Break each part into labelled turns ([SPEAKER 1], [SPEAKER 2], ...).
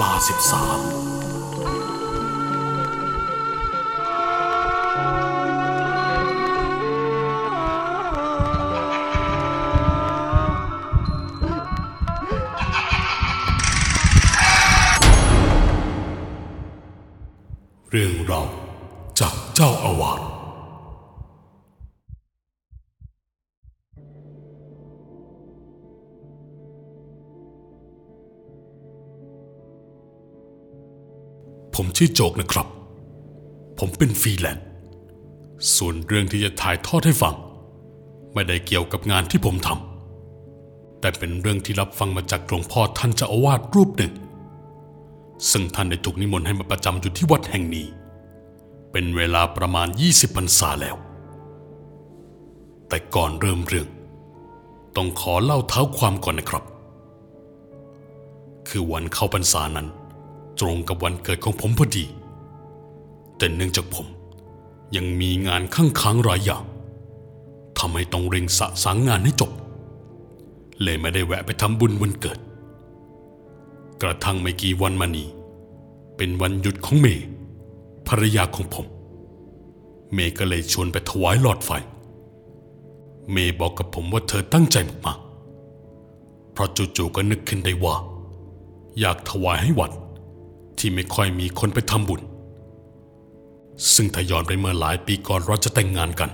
[SPEAKER 1] ลาสิบสาม ผมชื่อโจกนะครับ ผมเป็นฟรีแลนซ์ส่วนเรื่องที่จะถ่ายทอดให้ฟัง ไม่ได้เกี่ยวกับงานที่ผมทำแต่เป็นเรื่องที่รับฟังมาจากหลวงพ่อท่านเจ้าอาวาสรูปหนึ่ง ซึ่งท่านได้ถูกนิมนต์ให้มาประจำอยู่ที่วัดแห่งนี้ เป็นเวลาประมาณ 20พรรษาแล้ว แต่ก่อนเริ่มเรื่อง ต้องขอเล่าเท้าความก่อนนะครับ คือวันเข้าพรรษานั้น ตรงกับวันเกิดของผมพอดี แต่เนื่องจากผมยังมีงานข้างค้างหลายอย่างทำให้ต้องเร่งสะสางงานให้จบ เลยไม่ได้แวะไปทำบุญวันเกิด กระทั่งไม่กี่วันมานี้ เป็นวันหยุดของเมย์ภรรยาของผม เมย์ก็เลยชวนไปถวายหลอดไฟ เมย์บอกกับผมว่าเธอตั้งใจมากๆเพราะจู่ๆก็นึกขึ้นได้ว่า อยากถวายให้วัด ที่ไม่ค่อยมีคนไปทำบุญ ซึ่งถ้าย้อนไปเมื่อหลายปีก่อนเราจะแต่งงานกัน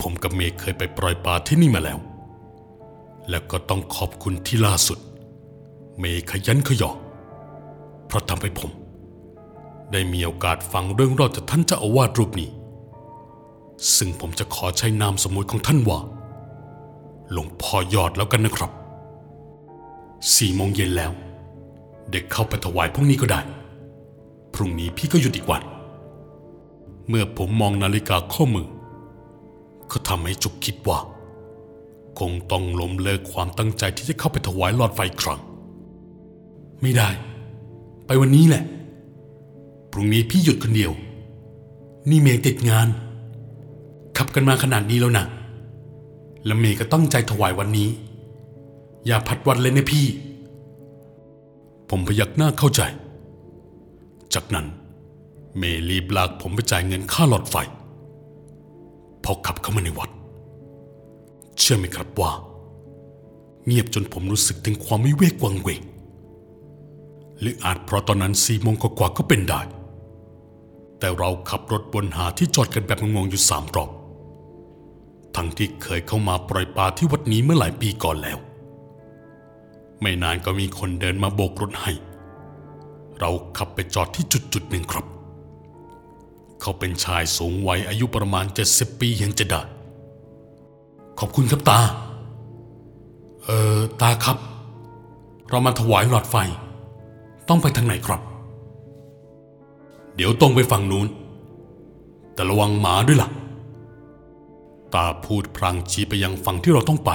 [SPEAKER 1] ผมกับเมย์เคยไปปล่อยปลาที่นี่มาแล้ว แล้วก็ต้องขอบคุณที่ล่าสุด เมย์ขยันขยอเพราะทำให้ผม ได้มีโอกาสฟังเรื่องราวจากท่านเจ้าอาวาสรูปนี้ ซึ่งผมจะขอใช้นามสมมติของท่านว่าหลวงพ่อยอดแล้วกันนะครับสี่โมงเย็นแล้ว เด็กเข้าไปถวายพวกนี้ก็ได้ พรุ่งนี้พี่ก็หยุดอีกวัน เมื่อผมมองนาฬิกาข้อมือ ก็ทำให้จุกคิดว่า คงต้องล้มเลิกความตั้งใจที่จะเข้าไปถวายหลอดไฟอีกครั้ง ไม่ได้ ไปวันนี้แหละ พรุ่งนี้พี่หยุดคนเดียว นี่เมย์ติดงาน ขับกันมาขนาดนี้แล้วนะแล้วเมย์ก็ตั้งใจถวายวันนี้ อย่าผัดวันเลยนะพี่ ผมพยักหน้าเข้าใจ จากนั้น เมย์รีบลากผมไปจ่ายเงินค่าหลอดไฟ พอขับเข้ามาในวัด เชื่อไหมครับว่า เงียบจนผมรู้สึกถึงความวิเวกวังเวง หรืออาจเพราะตอนนั้นสี่โมงกว่าก็เป็นได้ แต่เราขับรถวนหาที่จอดกันแบบงงๆอยู่สามรอบ ทั้งที่เคยเข้ามาปล่อยปลาที่วัดนี้เมื่อหลายปีก่อนแล้ว ไม่นานก็มีคนเดินมาโบกรถให้ เราขับไปจอดที่จุดจุดๆหนึ่งครับ เขาเป็นชายสูงวัยอายุประมาณ70ปียังจะได้ขอบคุณครับตา เอ่อ ตาครับ เรามาถวายหลอดไฟ ต้องไปทางไหนครับ เดี๋ยวตรงไปฝั่งนู้น แต่ระวังหมาด้วยล่ะ ตาพูดพลางชี้ไปยังฝั่งที่เราต้องไป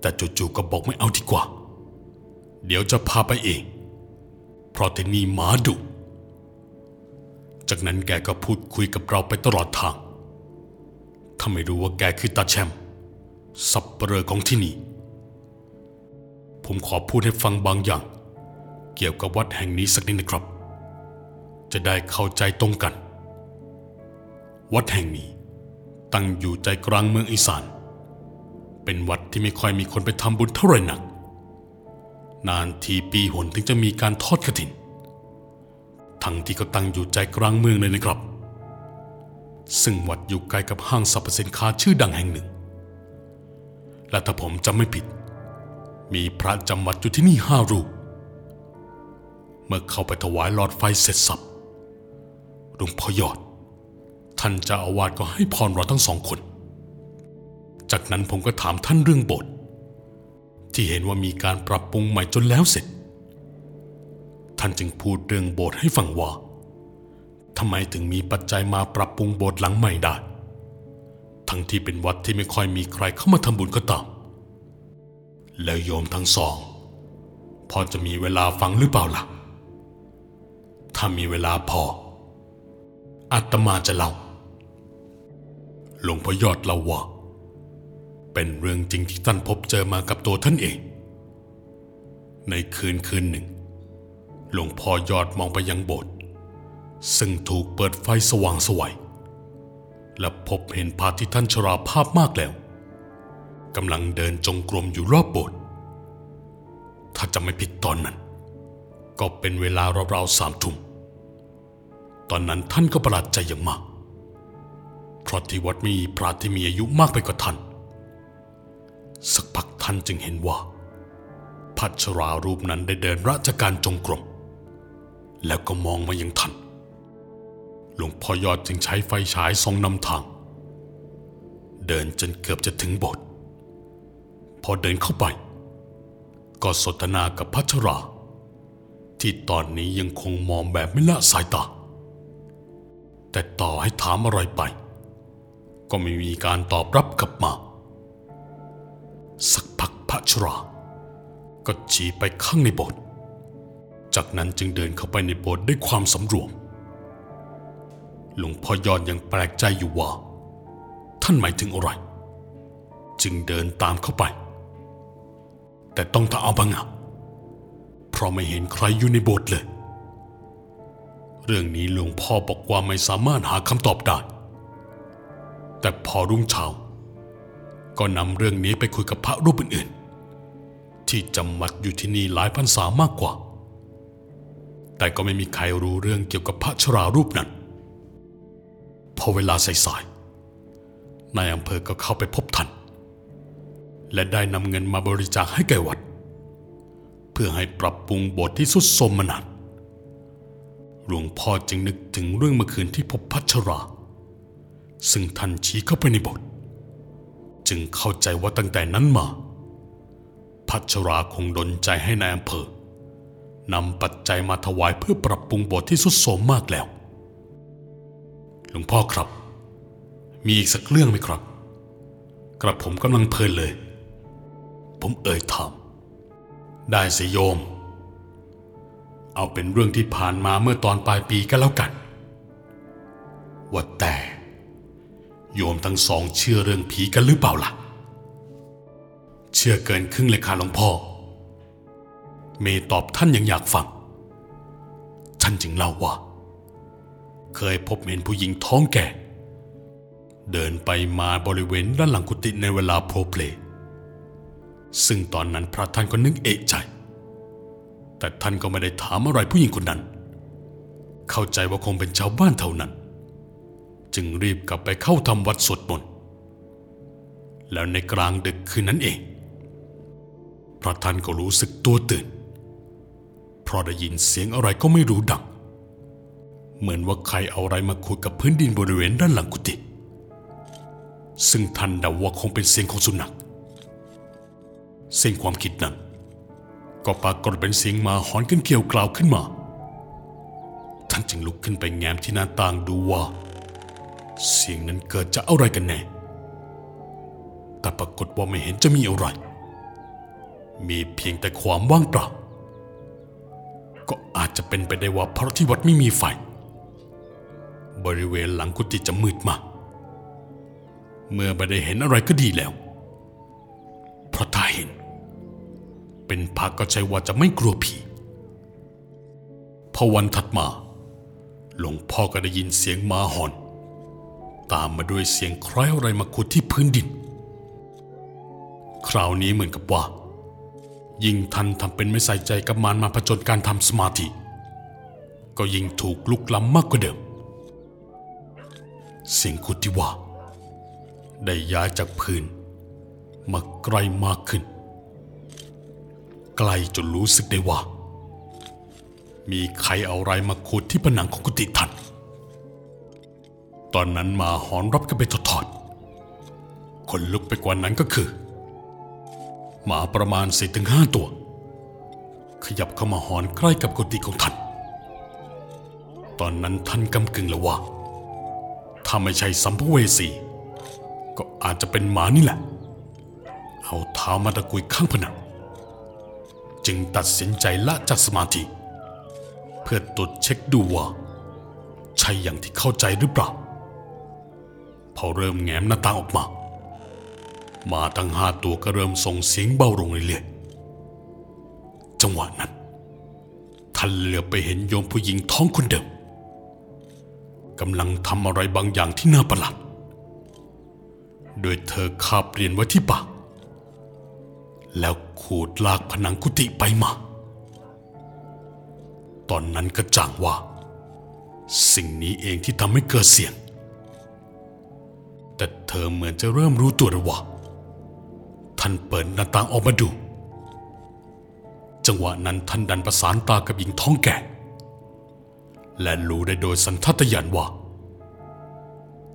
[SPEAKER 1] แต่จู่ๆก็บอกไม่เอาดีกว่า เดี๋ยวจะพาไปเอง เพราะที่นี่หมาดุ จากนั้นแกก็พูดคุยกับเราไปตลอดทาง ถ้าไม่รู้ว่าแกคือตาแชมป์สับเปลอของที่นี่ ผมขอพูดให้ฟังบางอย่าง เกี่ยวกับวัดแห่งนี้สักนิดนะครับ จะได้เข้าใจตรงกัน วัดแห่งนี้ตั้งอยู่ใจกลางเมืองอีสาน เป็นวัดที่ไม่ค่อยมีคนไปทำบุญเท่าไหร่นัก นานทีปีหนถึงจะมีการทอดกระถิน ทั้งที่ก็ตั้งอยู่ใจกลางเมืองเลยนะครับ ซึ่งวัดอยู่ใกล้กับห้างสรรพสินค้าชื่อดังแห่งหนึ่ง และถ้าผมจำไม่ผิด มีพระจำวัดอยู่ที่นี่ห้ารูป เมื่อเข้าไปถวายหลอดไฟเสร็จสับหลวงพ่อยอด ท่านเจ้าอาวาสก็ให้พรเราทั้งสองคน จากนั้นผมก็ถามท่านเรื่องบสถ์ที่เห็นว่ามีการปรับปรุงใหม่จนแล้วเสร็จ ท่านจึงพูดเรื่องโบสถ์ให้ฟังว่าทำไมถึงมีปัจจัยมาปรับปรุงโบสถ์หลังใหม่ได้ ทั้งที่เป็นวัดที่ไม่ค่อยมีใครเข้ามาทำบุญก็ตาม แล้วโยมทั้งสอง พอจะมีเวลาฟังหรือเปล่าล่ะ ถ้ามีเวลาพอ อาตมาจะเล่า หลวงพ่อยอดเล่าว่า เป็นเรื่องจริงที่ท่านพบเจอมากับตัวท่านเอง ในคืนคืนหนึ่ง หลวงพ่อยอดมองไปยังโบสถ์ซึ่งถูกเปิดไฟสว่างสวยและพบเห็นพระที่ท่านชราภาพมากแล้วกำลังเดินจงกรมอยู่รอบโบสถ์ถ้าจะไม่ผิดตอนนั้น ก็เป็นเวลาราวๆสามทุ่มตอนนั้นท่านก็ประหลาดใจอย่างมาก เพราะที่วัดมีพระที่มีอายุมากไปกว่าท่าน สักพักท่านจึงเห็นว่า พัชรารูปนั้นได้เดินราชการจงกรม แล้วก็มองมายังท่าน หลวงพ่อยอดจึงใช้ไฟฉายส่องนำทาง เดินจนเกือบจะถึงโบสถ์พอเดินเข้าไป ก็สนทนากับพัชรา ที่ตอนนี้ยังคงมองแบบไม่ละสายตา แต่ต่อให้ถามอะไรไป ก็ไม่มีการตอบรับกลับมา สักพักพัชรา ก็ชี้ไปข้างในโบสถ์จากนั้นจึงเดินเข้าไปในโบสถ์ด้วยความสำรวม หลวงพ่อยอดยังแปลกใจอยู่ว่า ท่านหมายถึงอะไร จึงเดินตามเข้าไป แต่ต้องตาเอาบังอะเพราะไม่เห็นใครอยู่ในโบสถ์เลย เรื่องนี้หลวงพ่อบอกว่าไม่สามารถหาคำตอบได้ แต่พอรุ่งเช้า ก็นำเรื่องนี้ไปคุยกับพระรูปอื่นๆ ที่จำมัดอยู่ที่นี่หลายพรรษามากกว่า แต่ก็ไม่มีใครรู้เรื่องเกี่ยวกับพระชรารูปนั้น พอเวลาสายๆนายอำเภอก็เข้าไปพบท่าน และได้นำเงินมาบริจาคให้แก่วัด เพื่อให้ปรับปรุงโบสถ์ที่สุดโทรมมานานหลวงพ่อจึงนึกถึงเรื่องเมื่อคืนที่พบพัชรา ซึ่งท่านชี้เข้าไปในโบสถ์ จึงเข้าใจว่าตั้งแต่นั้นมา พัชราคงดลใจให้นายอำเภอนำปัจจัยมาถวายเพื่อปรับปรุงโบสถ์ที่สุดโทรมมากแล้ว หลวงพ่อครับ มีอีกสักเรื่องไหมครับ กระผมกำลังเพลินเลย ผมเอ่ยถาม ได้สิโยม เอาเป็นเรื่องที่ผ่านมาเมื่อตอนปลายปีก็แล้วกัน ว่าแต่ โยมทั้งสองเชื่อเรื่องผีกันหรือเปล่าล่ะ เชื่อเกินครึ่งเลยค่ะหลวงพ่อ เมย์ตอบท่านยังอยากฟัง ท่านจึงเล่าว่า เคยพบเห็นผู้หญิงท้องแก่ เดินไปมาบริเวณด้านหลังกุฏิในเวลาโพลเพล ซึ่งตอนนั้นพระท่านก็นึกเอะใจ แต่ท่านก็ไม่ได้ถามอะไรผู้หญิงคนนั้น เข้าใจว่าคงเป็นชาวบ้านเท่านั้น จึงรีบกลับไปเข้าทำวัดสวดมนต์แล้วในกลางดึกคืนนั้นเอง พระท่านก็รู้สึกตัวตื่น เพราะได้ยินเสียงอะไรก็ไม่รู้ดัง เหมือนว่าใครเอาอะไรมาขุดกับพื้นดินบริเวณด้านหลังกุฏิซึ่งท่านเดาว่าคงเป็นเสียงของสุนัขเสิ่งความคิดนั้น ก็ปรากฏเป็นเสียงหมาหอนกันเกลียวกล่าวขึ้นมา ท่านจึงลุกขึ้นไปแง้มที่หน้าต่างดูว่า เสียงนั้นเกิดจากอะไรกันแน่ แต่ปรากฏว่าไม่เห็นจะมีอะไร มีเพียงแต่ความว่างเปล่า ก็อาจจะเป็นไปได้ว่าเพราะที่วัดไม่มีไฟ บริเวณหลังกุฏิจะมืดมาก เมื่อไม่ได้เห็นอะไรก็ดีแล้ว เพราะถ้าเห็น เป็นพระก็ใช่ว่าจะไม่กลัวผีพอวันถัดมา หลวงพ่อก็ได้ยินเสียงหมาหอน ตามมาด้วยเสียงคล้ายอะไรมาขุดที่พื้นดิน คราวนี้เหมือนกับว่า ยิ่งท่านทำเป็นไม่ใส่ใจกับมารมาผจญการทำสมาธิ ก็ยิ่งถูกลุกล้ำมากกว่าเดิม เสียงขุดที่ว่า ได้ย้ายจากพื้น มาไกลมากขึ้น ไกลจนรู้สึกได้ว่า มีใครเอาอะไรมาขุดที่ผนังของกุฏิท่าน ตอนนั้นหมาหอนรับกันไปถอดๆคนลุกไปกว่านั้นก็คือ หมาประมาณสี่ถึงห้าตัว ขยับเข้ามาหอนใกล้กับกุฏิของท่าน ตอนนั้นท่านกำกึ่งแล้วว่า ถ้าไม่ใช่สัมภเวสี ก็อาจจะเป็นหมานี่แหละ เอาเท้ามาตะกุยข้างผนังจึงตัดสินใจละจากสมาธิ เพื่อตรวจเช็คดูว่า ใช่อย่างที่เข้าใจหรือเปล่า พอเริ่มแง้มหน้าต่างออกมาหมาทั้งห้าตัวก็เริ่มส่งเสียงเบาลงเรื่อยๆจังหวะนั้นท่านเหลือไปเห็นโยมผู้หญิงท้องคนเดิมกำลังทำอะไรบางอย่างที่น่าประหลาด โดยเธอคาบเรียนไว้ที่ปาก แล้วขูดลากผนังกุฏิไปมา ตอนนั้นก็จ่างว่า สิ่งนี้เองที่ทำให้เกิดเสียง แต่เธอเหมือนจะเริ่มรู้ตัวแล้วว่าท่านเปิดหน้าต่างออกมาดู จังหวะนั้นท่านดันประสานตากับหญิงท้องแก่ และรู้ได้โดยสันทัตญาณว่า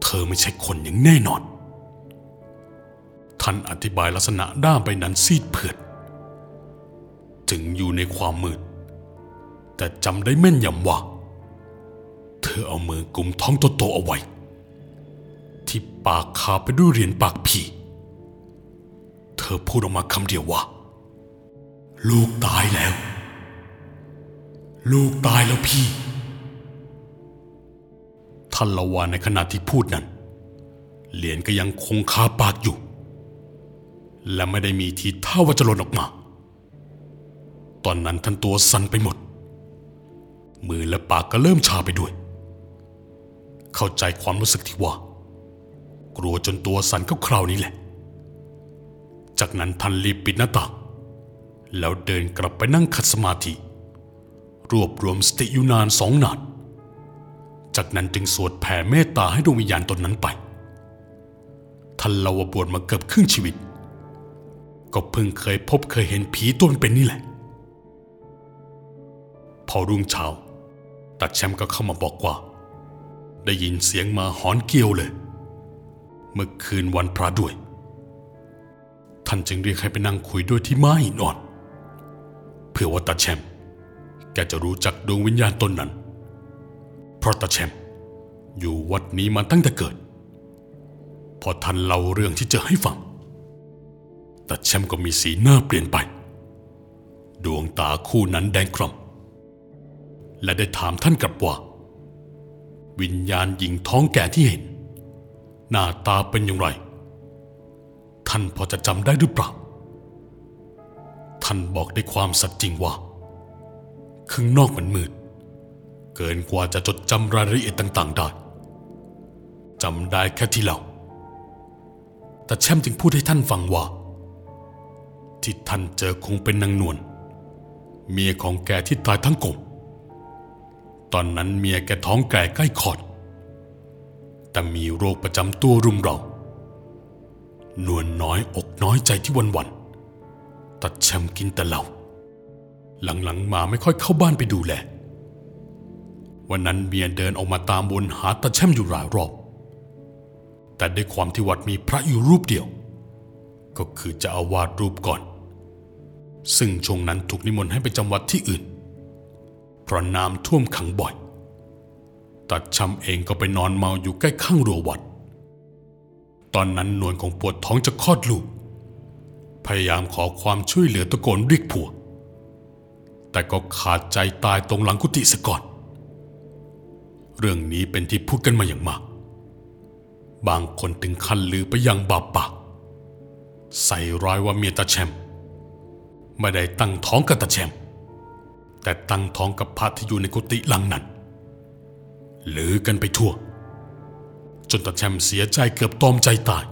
[SPEAKER 1] เธอไม่ใช่คนอย่างแน่นอน ท่านอธิบายลักษณะด้ามไปนั้นซีดเผือดถึงอยู่ในความมืด แต่จำได้แม่นยำว่า เธอเอามือกุมท้องโตๆเอาไว้ ที่ปากคาไปด้วยเหรียญปากผี เธอพูดออกมาคำเดียวว่า ลูกตายแล้ว ลูกตายแล้วพี่ ท่านละวานในขณะที่พูดนั้น เหรียญก็ยังคงคาปากอยู่ และไม่ได้มีทีท่าว่าจะหล่นออกมา ตอนนั้นท่านตัวสั่นไปหมด มือและปากก็เริ่มชาไปด้วย เข้าใจความรู้สึกที่ว่า กลัวจนตัวสั่นก็คราวนี้แหละ จากนั้นท่านรีบปิดหน้าต่างแล้วเดินกลับไปนั่งขัดสมาธิ รวบรวมสติอยู่นานสองนานจากนั้นจึงสวดแผ่เมตตาให้ดวงวิญญาณตนนั้นไป ท่านเล่าว่าบวชมาเกือบครึ่งชีวิต ก็เพิ่งเคยพบเคยเห็นผีตัวเป็นนี่แหละ พอรุ่งเช้า ตัดแชมป์ก็เข้ามาบอกว่า ได้ยินเสียงมาหอนเกี้ยวเลย เมื่อคืนวันพระด้วย ท่านจึงเรียกให้ไปนั่งคุยด้วยที่ม้าหินอ่อนเพื่อว่าตาแชมป์แกจะรู้จักดวงวิญญาณตนนั้น เพราะตาแชมป์อยู่วัดนี้มาตั้งแต่เกิด พอท่านเล่าเรื่องที่เจอให้ฟังตาแชมป์ก็มีสีหน้าเปลี่ยนไป ดวงตาคู่นั้นแดงกร่ำและได้ถามท่านกลับว่า วิญญาณหญิงท้องแก่ที่เห็น หน้าตาเป็นอย่างไร ท่านพอจะจำได้หรือเปล่า ท่านบอกได้ความสัตย์จริงว่าข้างนอกมันมืด เกินกว่าจะจดจำรายละเอียดต่าง ๆ ได้จำได้แค่ที่เราแต่แชมจึงพูดให้ท่านฟังว่า ที่ท่านเจอคงเป็นนางนวลเมียของแกที่ตายทั้งกลมตอนนั้นเมียแกท้องแก่ใกล้คลอด แต่มีโรคประจำตัวรุมเรา นวลน้อยอกน้อยใจที่วันวันๆตัดแชมกินแต่เหล้าหลังๆมาไม่ค่อยเข้าบ้านไปดูแล วันนั้นเมียเดินออกมาตามบนหาตาแช่มอยู่หลายรอบ แต่ด้วยความที่วัดมีพระอยู่รูปเดียว ก็คือจะอาวาดรูปก่อน ซึ่งช่วงนั้นถูกนิมนต์ให้ไปจำวัดที่อื่น เพราะน้ำท่วมขังบ่อย ตัดช้ำเองก็ไปนอนเมาอยู่ใกล้ข้างรั้ววัด ตอนนั้นนวลของปวดท้องจะคลอดลูก พยายามขอความช่วยเหลือตะโกนเรียกผัว แต่ก็ขาดใจตายตรงหลังกุฏิซะก่อน เรื่องนี้เป็นที่พูดกันมาอย่างมาก บางคนถึงขั้นลือไปยังบาปปากใส่ร้ายว่าเมียตาแชมไม่ได้ตั้งท้องกับตาแชมแต่ตั้งท้องกับพระที่อยู่ในกุฏิหลังนั้น ลือกันไปทั่ว จนตาแชมป์เสียใจเกือบตอมใจตาย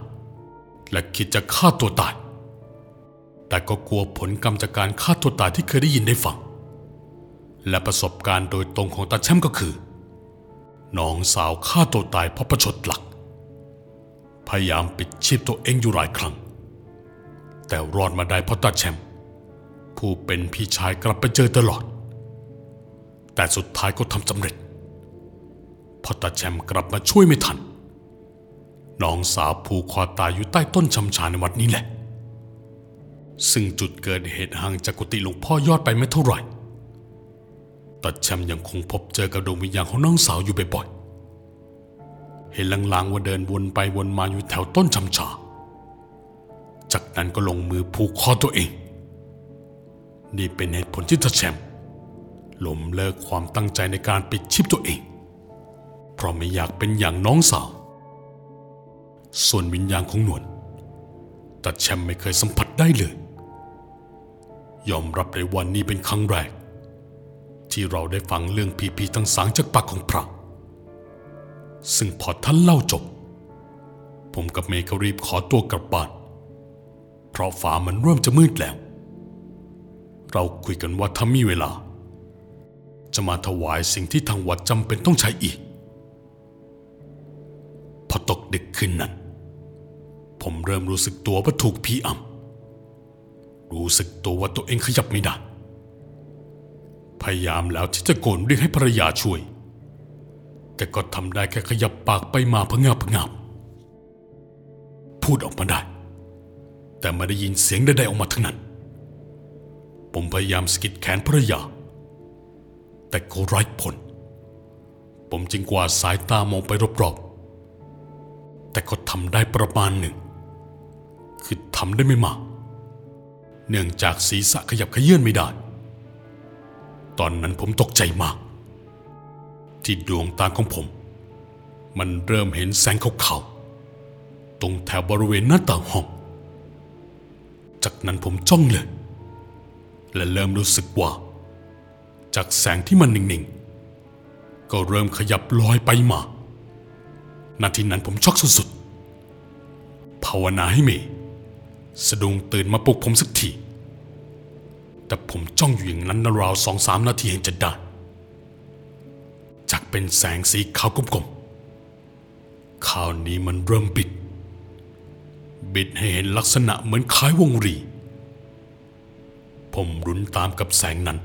[SPEAKER 1] และคิดจะฆ่าตัวตาย แต่ก็กลัวผลกรรมจากการฆ่าตัวตายที่เคยได้ยินได้ฟัง และประสบการณ์โดยตรงของตาแชมป์ก็คือ น้องสาวฆ่าตัวตายเพราะประชดหลัก พยายามปิดชีพตัวเองอยู่หลายครั้ง แต่รอดมาได้เพราะตาแชมป์ผู้เป็นพี่ชายกลับไปเจอตลอด แต่สุดท้ายก็ทำสำเร็จ พราะตาแชมป์กลับมาช่วยไม่ทัน น้องสาวผูกคอตายอยู่ใต้ต้นชำชาในวัดนี้แหละ ซึ่งจุดเกิดเหตุห่างจากกุฏิหลวงพ่อยอดไปไม่เท่าไหร่ตาแชมป์ยังคงพบเจอกับดวงวิญญาณของน้องสาวอยู่บ่อยๆ เห็นลางๆว่าเดินวนไปวนมาอยู่แถวต้นชำชา จากนั้นก็ลงมือผูกคอตัวเอง นี่เป็นเหตุผลที่ตาแชมป์ล้มเลิกความตั้งใจในการปิดชีพตัวเอง เพราะไม่อยากเป็นอย่างน้องสาว ส่วนวิญญาณของหนวลตัดแชมป์ไม่เคยสัมผัสได้เลย ยอมรับเลยว่านี่เป็นครั้งแรก ที่เราได้ฟังเรื่องผีผีทั้งสางจากปากของพระ ซึ่งพอท่านเล่าจบ ผมกับเมย์ก็รีบขอตัวกลับบ้าน เพราะฟ้ามันเริ่มจะมืดแล้ว เราคุยกันว่าถ้ามีเวลา จะมาถวายสิ่งที่ทางวัดจำเป็นต้องใช้อีก อตกดึกขึ้นนั้น ผมเริ่มรู้สึกตัวว่าถูกผีอำรู้สึกตัวว่าตัวเองขยับไม่ได้ พยายามแล้วที่จะโกนเรียกให้ภรรยาช่วย แต่ก็ทำได้แค่ขยับปากไปมาพะงาพะงาบพูดออกมาได้ แต่ไม่ได้ยินเสียงใดๆออกมาทั้งนั้น ผมพยายามสกิดแขนภรรยา แต่ก็ไร้ผล ผมจึงกวาดสายตามองไปรอบ แต่ก็ทำได้ประมาณหนึ่ง คือทำได้ไม่มาก เนื่องจากศีรษะขยับขยื่นไม่ได้ ตอนนั้นผมตกใจมาก ที่ดวงตาของผม มันเริ่มเห็นแสงขาวๆตรงแถวบริเวณหน้าต่างห้อง จากนั้นผมจ้องเลย และเริ่มรู้สึกว่า จากแสงที่มันนิ่งๆ ก็เริ่มขยับลอยไปมา นาทีนั้นผมช็อกสุดๆ ภาวนาให้เมย์สะดุ้งตื่นมาปลุกผมสักที แต่ผมจ้องอยู่อย่างนั้นราวสองสามนาทีเห็นจะได้จากเป็นแสงสีขาวกลมๆคราวนี้มันเริ่มบิด บิดให้เห็นลักษณะเหมือนคล้ายวงรี ผมรุนตามกับแสงนั้น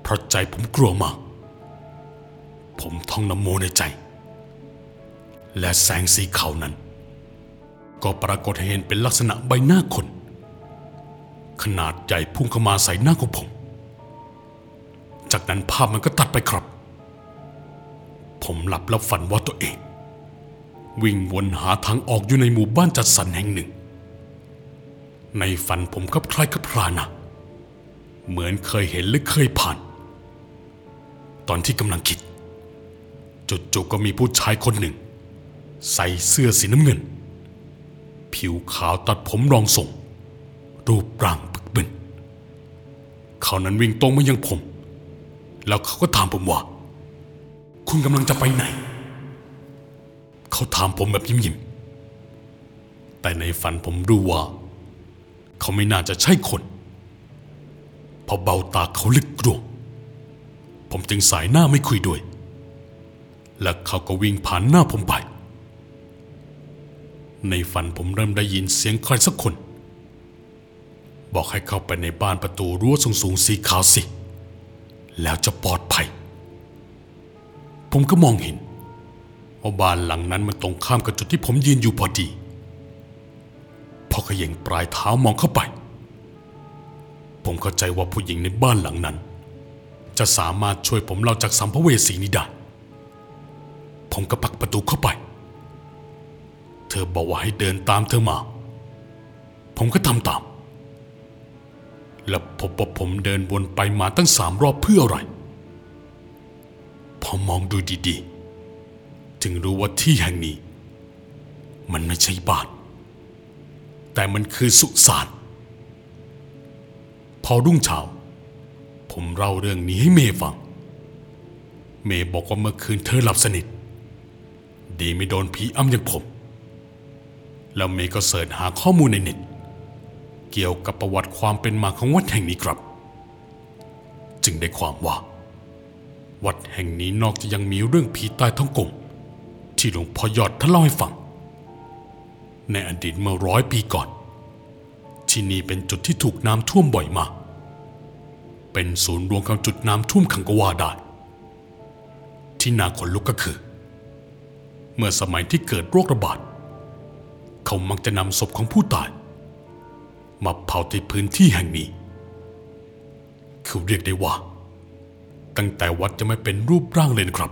[SPEAKER 1] เพราะใจผมกลัวมาก ผมท่องนโมในใจ และแสงสีขาวนั้น ก็ปรากฏเห็นเป็นลักษณะใบหน้าคน ขนาดใหญ่พุ่งเข้ามาใส่หน้าของผม จากนั้นภาพมันก็ตัดไปครับ ผมหลับแล้วฝันว่าตัวเอง วิ่งวนหาทางออกอยู่ในหมู่บ้านจัดสรรแห่งหนึ่ง ในฝันผมกับคล้ายกับพรานะเหมือนเคยเห็นหรือเคยผ่าน ตอนที่กำลังคิดจู่ๆก็มีผู้ชายคนหนึ่ง ใส่เสื้อสีน้ำเงิน ผิวขาวตัดผมรองทรงรูปร่างบึกบึนเขานั้นวิ่งตรงมายังผม แล้วเขาก็ถามผมว่า คุณกำลังจะไปไหน เขาถามผมแบบยิ้มๆแต่ในฝันผมรู้ว่า เขาไม่น่าจะใช่คนเพอเบ้าตาเขาลึกกลวงผมจึงสายหน้าไม่คุยด้วย และเขาก็วิ่งผ่านหน้าผมไป ในฝันผมเริ่มได้ยินเสียงใครสักคน บอกให้เข้าไปในบ้านประตูรั้วสูงๆสีขาวสิ แล้วจะปลอดภัย ผมก็มองเห็นว่าบ้านหลังนั้นมันตรงข้ามกับจุดที่ผมยืนอยู่พอดี พอเขย่งปลายเท้ามองเข้าไป ผมเข้าใจว่าผู้หญิงในบ้านหลังนั้น จะสามารถช่วยผมเราจากสัมภเวสีนี้ได้ ผมก็ผลักประตูเข้าไป เธอบอกว่าให้เดินตามเธอมา ผมก็ทำตาม และพบว่าผมเดินวนไปมาตั้งสามรอบเพื่ออะไร พอมองดูดีๆ จึงรู้ว่าที่แห่งนี้ มันไม่ใช่บ้าน แต่มันคือสุสานพอรุ่งเช้า ผมเล่าเรื่องนี้ให้เมย์ฟัง เมย์บอกว่าเมื่อคืนเธอหลับสนิท ดีไม่โดนผีอ้ำอย่างผม แล้วเมย์ก็เสิร์ชหาข้อมูลในเน็ต เกี่ยวกับประวัติความเป็นมาของวัดแห่งนี้ครับ จึงได้ความว่า วัดแห่งนี้นอกจากยังมีเรื่องผีตายท้องกลมที่หลวงพ่อยอดท่านเล่าให้ฟัง ในอดีตเมื่อร้อยปีก่อน ที่นี่เป็นจุดที่ถูกน้ำท่วมบ่อยมาก เป็นศูนย์รวมของจุดน้ำท่วมขังกว่าได้ที่น่าขนลุกก็คือ เมื่อสมัยที่เกิดโรคระบาด เขามักจะนำศพของผู้ตาย มาเผาที่พื้นที่แห่งนี้ คือเรียกได้ว่า ตั้งแต่วัดจะไม่เป็นรูปร่างเลยนะครับ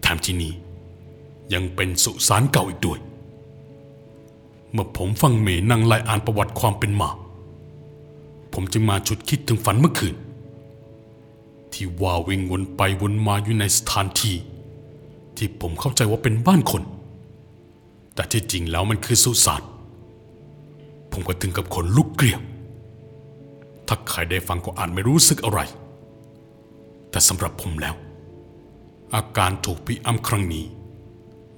[SPEAKER 1] แถมที่นี่ยังเป็นสุสานเก่าอีกด้วย เมื่อผมฟังเมย์นั่งไล่อ่านประวัติความเป็นมา ผมจึงมาชุดคิดถึงฝันเมื่อคืน ที่ว่าวิ่งวนไปวนมาอยู่ในสถานที่ที่ผมเข้าใจว่าเป็นบ้านคน แต่ที่จริงแล้วมันคือสุสานผมก็ถึงกับขนลุกเกลียว ถ้าใครได้ฟังก็อาจไม่รู้สึกอะไร แต่สำหรับผมแล้ว อาการถูกพี่อ้ำครั้งนี้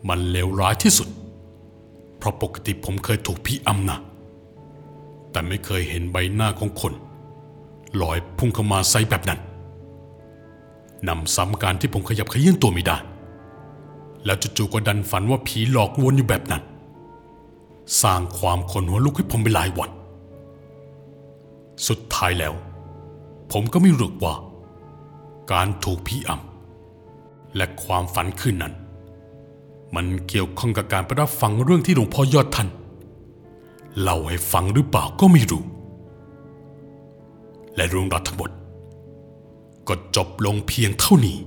[SPEAKER 1] มันเลวร้ายที่สุด เพราะปกติผมเคยถูกพี่อ้ำนะ แต่ไม่เคยเห็นใบหน้าของคนลอยพุ่งเข้ามาใส่แบบนั้นนำซ้ำการที่ผมขยับขยื่นตัวไม่ได้ แล้วจู่ๆก็ดันฝันว่าผีหลอกลวงอยู่แบบนั้น สร้างความขนหัวลุกให้ผมไปหลายวัน สุดท้ายแล้ว ผมก็ไม่รู้ว่า การถูกผีอำและความฝันคืนนั้น มันเกี่ยวข้องกับการไปรับฟังเรื่องที่หลวงพ่อยอดท่านเล่าให้ฟังหรือเปล่าก็ไม่รู้ และเรื่องราวทั้งหมดก็จบลงเพียงเท่านี้